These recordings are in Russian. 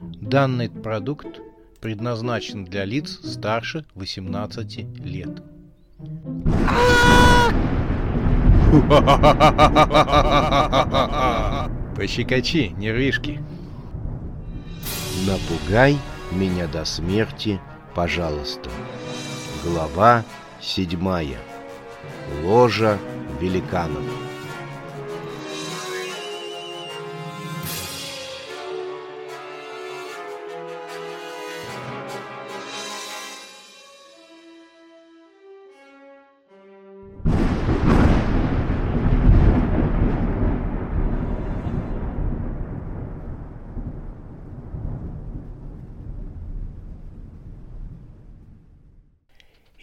Данный продукт предназначен для лиц старше 18 лет. Пощекочи, нервишки. Напугай меня до смерти, пожалуйста. Глава седьмая. Ложа великанов.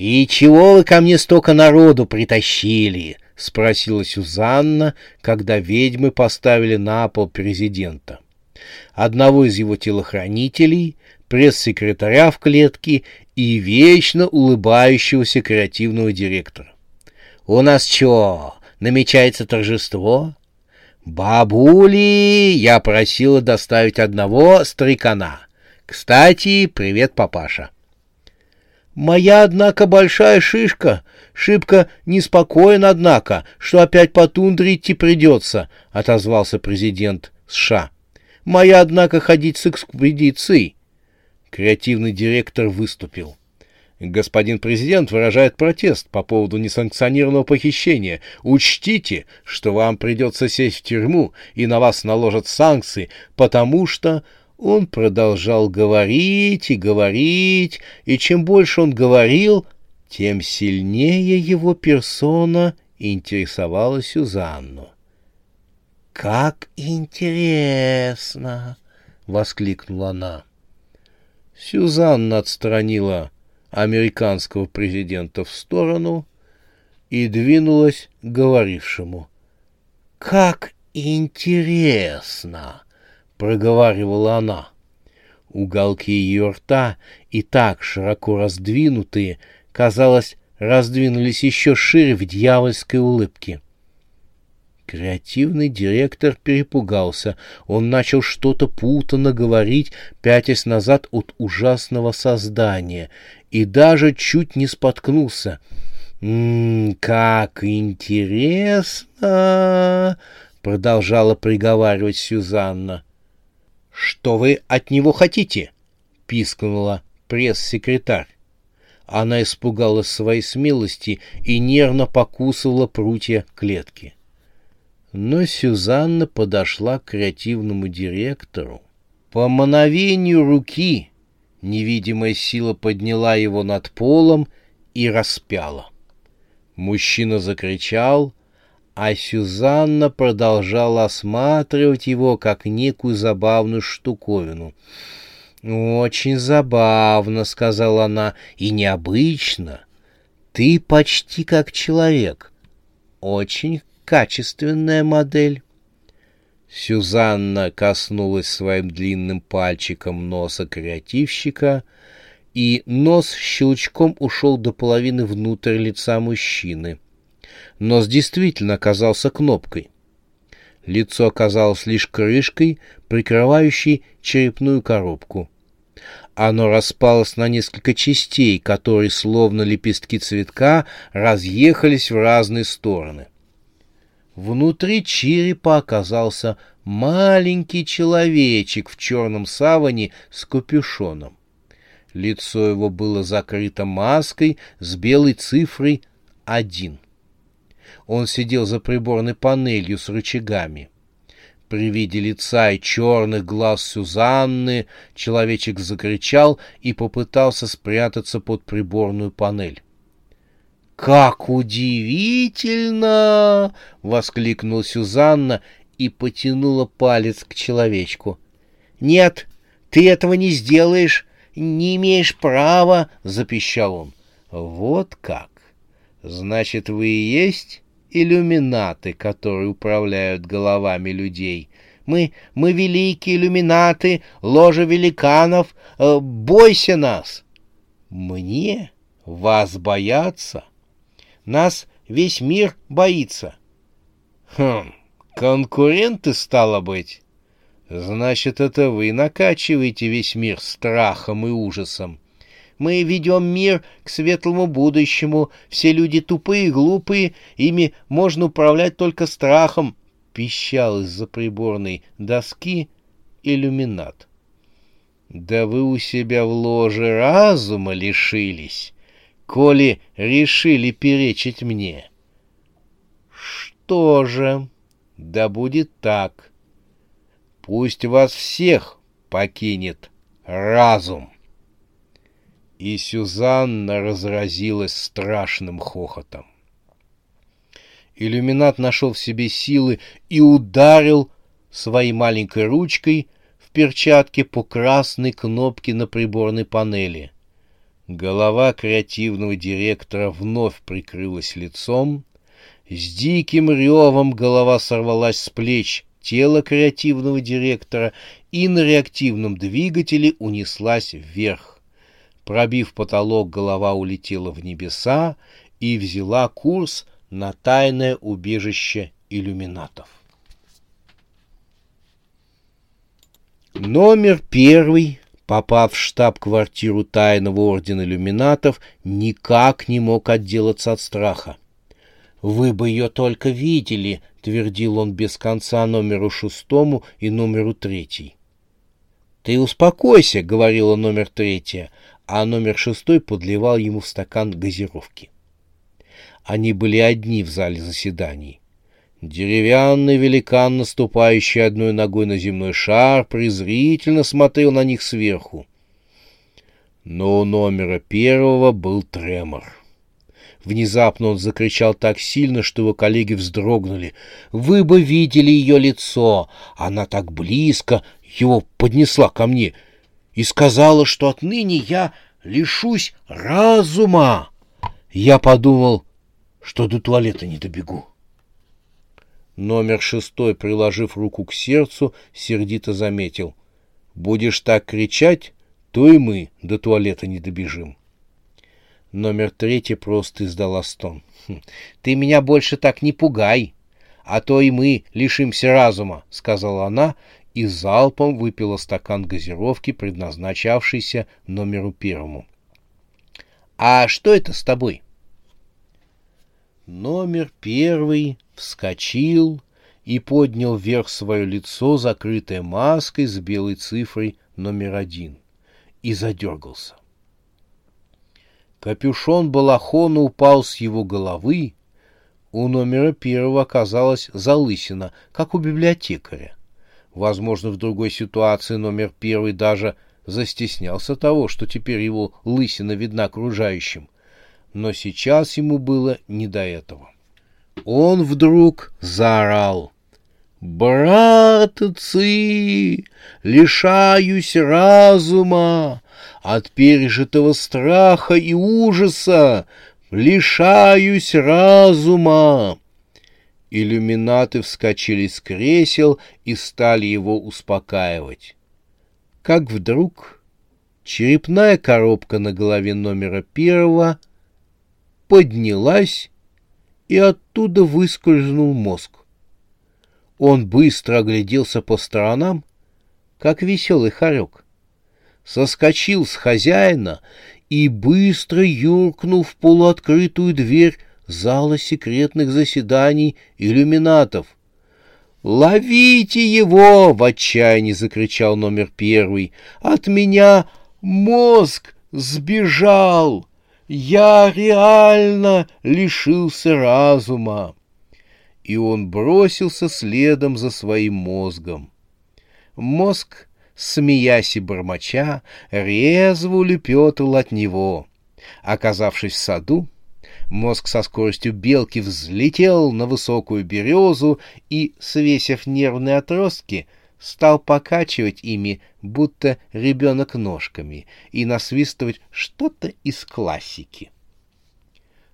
«И чего вы ко мне столько народу притащили?» — спросила Сюзанна, когда ведьмы поставили на пол президента. Одного из его телохранителей, пресс-секретаря в клетке и вечно улыбающегося креативного директора. «У нас что, намечается торжество?» «Бабули, я просила доставить одного старикана. Кстати, привет, папаша». Моя, однако, большая шишка. Шибко неспокоен, однако, что опять по тундре идти придется, — отозвался президент США. Моя, однако, ходить с экспедицией. Креативный директор выступил. Господин президент выражает протест по поводу несанкционированного похищения. Учтите, что вам придется сесть в тюрьму и на вас наложат санкции, потому что он продолжал говорить и говорить, и чем больше он говорил, тем сильнее его персона интересовала Сюзанну. «Как интересно!» — воскликнула она. Сюзанна отстранила американского президента в сторону и двинулась к говорившему. «Как интересно!» Проговаривала она. Уголки ее рта, и так широко раздвинутые, казалось, раздвинулись еще шире в дьявольской улыбке. Креативный директор перепугался. Он начал что-то путанно говорить, пятясь назад от ужасного создания, и даже чуть не споткнулся. «М -м, «Как интересно!» — продолжала приговаривать Сюзанна. «Что вы от него хотите?» — пискнула пресс-секретарь. Она испугалась своей смелости и нервно покусывала прутья клетки. Но Сюзанна подошла к креативному директору. По мановению руки невидимая сила подняла его над полом и распяла. Мужчина закричал, а Сюзанна продолжала осматривать его как некую забавную штуковину. «Очень забавно», — сказала она, — «и необычно. Ты почти как человек. Очень качественная модель». Сюзанна коснулась своим длинным пальчиком носа креативщика, и нос щелчком ушел до половины внутрь лица мужчины — Нос действительно оказался кнопкой. Лицо оказалось лишь крышкой, прикрывающей черепную коробку. Оно распалось на несколько частей, которые, словно лепестки цветка, разъехались в разные стороны. Внутри черепа оказался маленький человечек в черном саване с капюшоном. Лицо его было закрыто маской с белой цифрой один. Он сидел за приборной панелью с рычагами. При виде лица и черных глаз Сюзанны человечек закричал и попытался спрятаться под приборную панель. «Как удивительно!» — воскликнула Сюзанна и потянула палец к человечку. «Нет, ты этого не сделаешь, не имеешь права!» — запищал он. «Вот как! Значит, вы и есть иллюминаты, которые управляют головами людей. Мы, мы великие иллюминаты, ложа великанов, э, бойся нас. Мне? Вас бояться? Нас весь мир боится. Хм, конкуренты, стало быть. Значит, это вы накачиваете весь мир страхом и ужасом. Мы ведем мир к светлому будущему. Все люди тупые и глупые, ими можно управлять только страхом, — пищал из-за приборной доски иллюминат. Да вы у себя в ложе разума лишились, коли решили перечить мне. Что же, да будет так. Пусть вас всех покинет разум. И Сюзанна разразилась страшным хохотом. Иллюминат нашел в себе силы и ударил своей маленькой ручкой в перчатке по красной кнопке на приборной панели. Голова креативного директора вновь прикрылась лицом. С диким ревом голова сорвалась с плеч тело креативного директора и на реактивном двигателе унеслась вверх. Пробив потолок, голова улетела в небеса и взяла курс на тайное убежище иллюминатов. Номер первый, попав в штаб-квартиру тайного ордена иллюминатов, никак не мог отделаться от страха. «Вы бы ее только видели», — твердил он без конца номеру шестому и номеру третий. «Ты успокойся», — говорила номер третья, а номер шестой подливал ему в стакан газировки. Они были одни в зале заседаний. Деревянный великан, наступающий одной ногой на земной шар, презрительно смотрел на них сверху. Но у номера первого был тремор. Внезапно он закричал так сильно, что его коллеги вздрогнули. «Вы бы видели ее лицо! Она так близко его поднесла ко мне и сказала, что отныне я лишусь разума!» Я подумал, что до туалета не добегу. Номер шестой, приложив руку к сердцу, сердито заметил. «Будешь так кричать, то и мы до туалета не добежим». Номер третий просто издала стон. «Хм, «Ты меня больше так не пугай, а то и мы лишимся разума», — сказала она и залпом выпила стакан газировки, предназначавшийся номеру первому. «А что это с тобой?» Номер первый вскочил и поднял вверх свое лицо, закрытое маской с белой цифрой номер один, и задергался. Капюшон балахона упал с его головы. У номера первого оказалась залысина, как у библиотекаря. Возможно, в другой ситуации номер первый даже застеснялся того, что теперь его лысина видна окружающим. Но сейчас ему было не до этого. Он вдруг заорал. «Братцы, лишаюсь разума! от пережитого страха и ужаса, лишаюсь разума. Иллюминаты вскочили с кресел и стали его успокаивать. Как вдруг черепная коробка на голове номера первого поднялась, и оттуда выскользнул мозг. Он быстро огляделся по сторонам, как веселый хорек соскочил с хозяина и быстро юркнул в полуоткрытую дверь зала секретных заседаний иллюминатов. «Ловите его!» — в отчаянии закричал номер первый. «От меня мозг сбежал! Я реально лишился разума!» И он бросился следом за своим мозгом. Мозг смеясь и бормоча, резво улепетывал от него. Оказавшись в саду, мозг со скоростью белки взлетел на высокую березу и, свесив нервные отростки, стал покачивать ими, будто ребенок ножками, и насвистывать что-то из классики.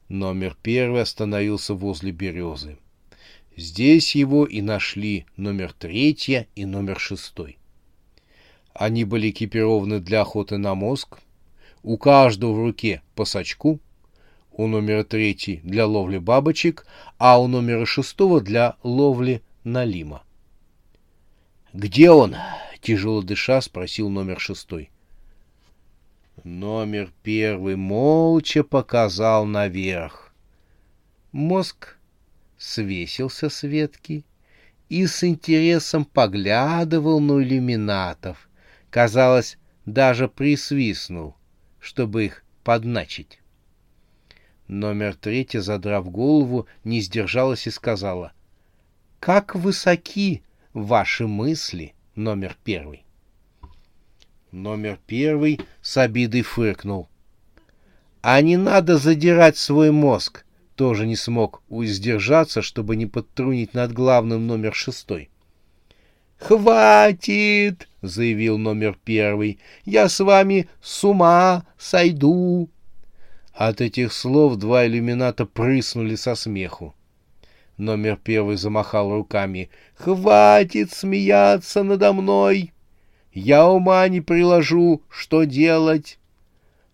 Номер первый остановился возле березы. Здесь его и нашли номер третья и номер шестой. Они были экипированы для охоты на мозг. У каждого в руке по сачку. У номера третий для ловли бабочек, а у номера шестого для ловли налима. «Где он?» — тяжело дыша спросил номер шестой. Номер первый молча показал наверх. Мозг свесился с ветки и с интересом поглядывал на иллюминатов. Казалось, даже присвистнул, чтобы их подначить. Номер третья, задрав голову, не сдержалась и сказала, «Как высоки ваши мысли, номер первый!» Номер первый с обидой фыркнул. «А не надо задирать свой мозг!» Тоже не смог уиздержаться, чтобы не подтрунить над главным номер шестой. «Хватит!» — заявил номер первый. «Я с вами с ума сойду!» От этих слов два иллюмината прыснули со смеху. Номер первый замахал руками. «Хватит смеяться надо мной! Я ума не приложу, что делать!»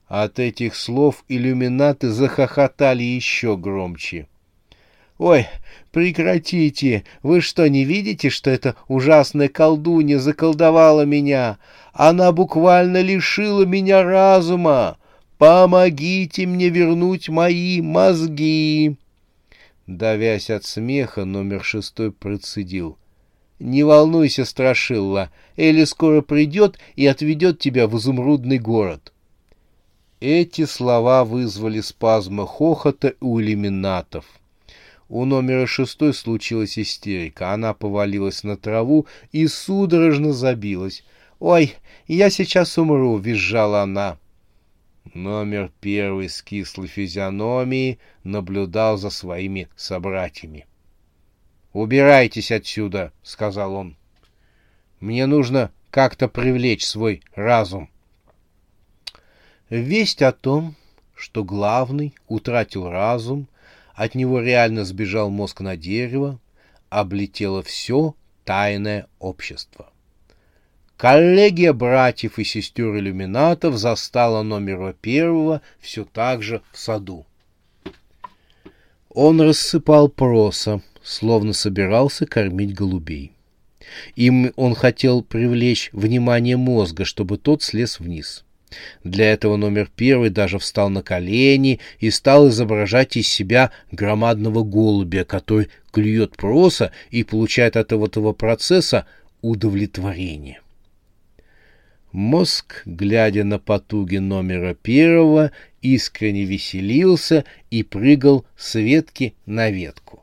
От этих слов иллюминаты захохотали еще громче. «Ой, прекратите! Вы что, не видите, что эта ужасная колдунья заколдовала меня? Она буквально лишила меня разума! Помогите мне вернуть мои мозги!» Давясь от смеха, номер шестой процедил. «Не волнуйся, Страшилла, Элли скоро придет и отведет тебя в изумрудный город». Эти слова вызвали спазмы хохота у иллюминатов. У номера шестой случилась истерика. Она повалилась на траву и судорожно забилась. «Ой, я сейчас умру!» — визжала она. Номер первый с кислой физиономией наблюдал за своими собратьями. «Убирайтесь отсюда!» — сказал он. «Мне нужно как-то привлечь свой разум». Весть о том, что главный утратил разум, от него реально сбежал мозг на дерево, облетело все тайное общество. Коллегия братьев и сестер иллюминатов застала номера первого все так же в саду. Он рассыпал проса, словно собирался кормить голубей. Им он хотел привлечь внимание мозга, чтобы тот слез вниз. Для этого номер первый даже встал на колени и стал изображать из себя громадного голубя, который клюет проса и получает от этого процесса удовлетворение. Мозг, глядя на потуги номера первого, искренне веселился и прыгал с ветки на ветку.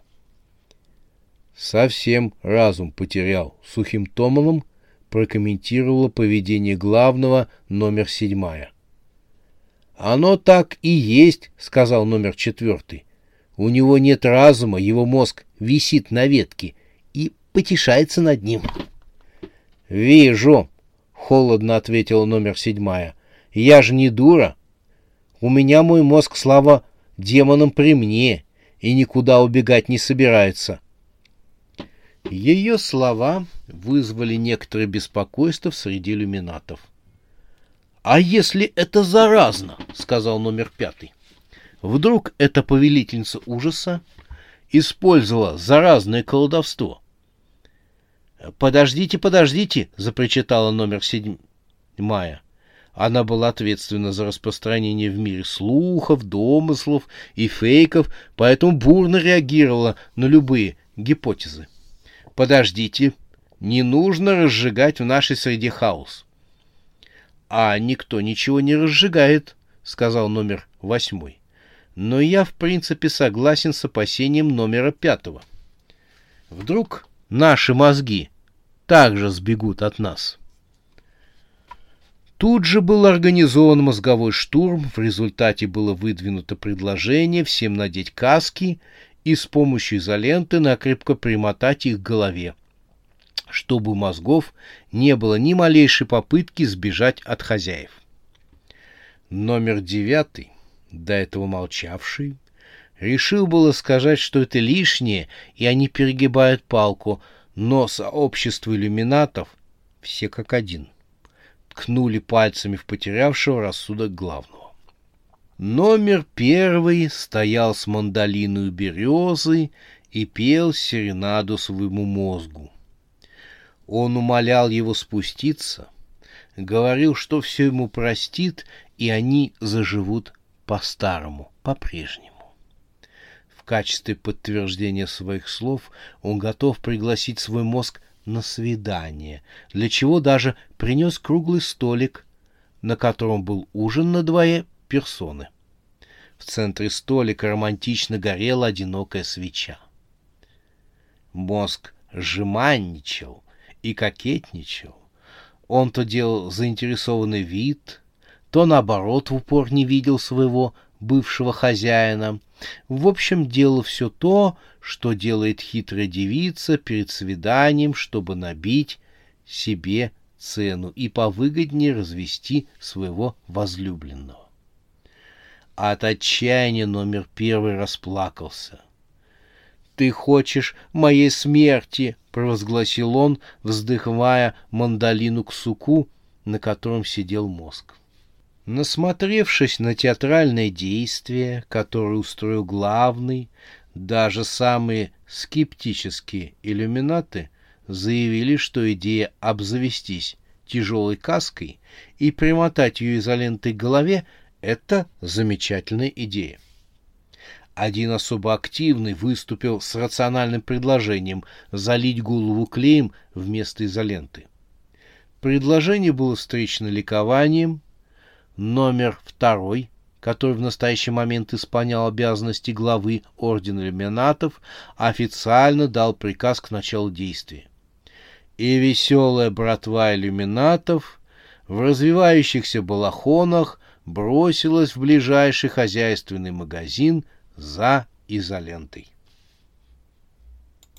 Совсем разум потерял сухим томаном прокомментировала поведение главного номер седьмая. «Оно так и есть», — сказал номер четвертый. «У него нет разума, его мозг висит на ветке и потешается над ним». «Вижу», — холодно ответила номер седьмая. «Я же не дура. У меня мой мозг, слава демонам, при мне, и никуда убегать не собирается». Ее слова вызвали некоторое беспокойство среди иллюминатов. «А если это заразно?» — сказал номер пятый. «Вдруг эта повелительница ужаса использовала заразное колдовство?» «Подождите, подождите!» — запричитала номер седьмая. Она была ответственна за распространение в мире слухов, домыслов и фейков, поэтому бурно реагировала на любые гипотезы. «Подождите, не нужно разжигать в нашей среде хаос. — А никто ничего не разжигает, — сказал номер восьмой. Но я, в принципе, согласен с опасением номера пятого. Вдруг наши мозги также сбегут от нас. Тут же был организован мозговой штурм, в результате было выдвинуто предложение всем надеть каски и с помощью изоленты накрепко примотать их к голове чтобы у мозгов не было ни малейшей попытки сбежать от хозяев. Номер девятый, до этого молчавший, решил было сказать, что это лишнее, и они перегибают палку, но сообщество иллюминатов, все как один, ткнули пальцами в потерявшего рассудок главного. Номер первый стоял с мандолиной березы и пел серенаду своему мозгу. Он умолял его спуститься, говорил, что все ему простит, и они заживут по-старому, по-прежнему. Качестве подтверждения своих слов он готов пригласить свой мозг на свидание, для чего даже принес круглый столик, на котором был ужин на двое персоны. В центре столика романтично горела одинокая свеча. Мозг жеманничал и кокетничал. Он то делал заинтересованный вид, то, наоборот, в упор не видел своего бывшего хозяина. В общем, делал все то, что делает хитрая девица перед свиданием, чтобы набить себе цену и повыгоднее развести своего возлюбленного. От отчаяния номер первый расплакался. «Ты хочешь моей смерти!» — провозгласил он, вздыхая мандолину к суку, на котором сидел мозг. Насмотревшись на театральное действие, которое устроил главный, даже самые скептические иллюминаты заявили, что идея обзавестись тяжелой каской и примотать ее изолентой к голове — это замечательная идея. Один особо активный выступил с рациональным предложением залить голову клеем вместо изоленты. Предложение было встречено ликованием. Номер второй, который в настоящий момент исполнял обязанности главы Ордена Иллюминатов, официально дал приказ к началу действия. И веселая братва иллюминатов в развивающихся балахонах бросилась в ближайший хозяйственный магазин – за изолентой.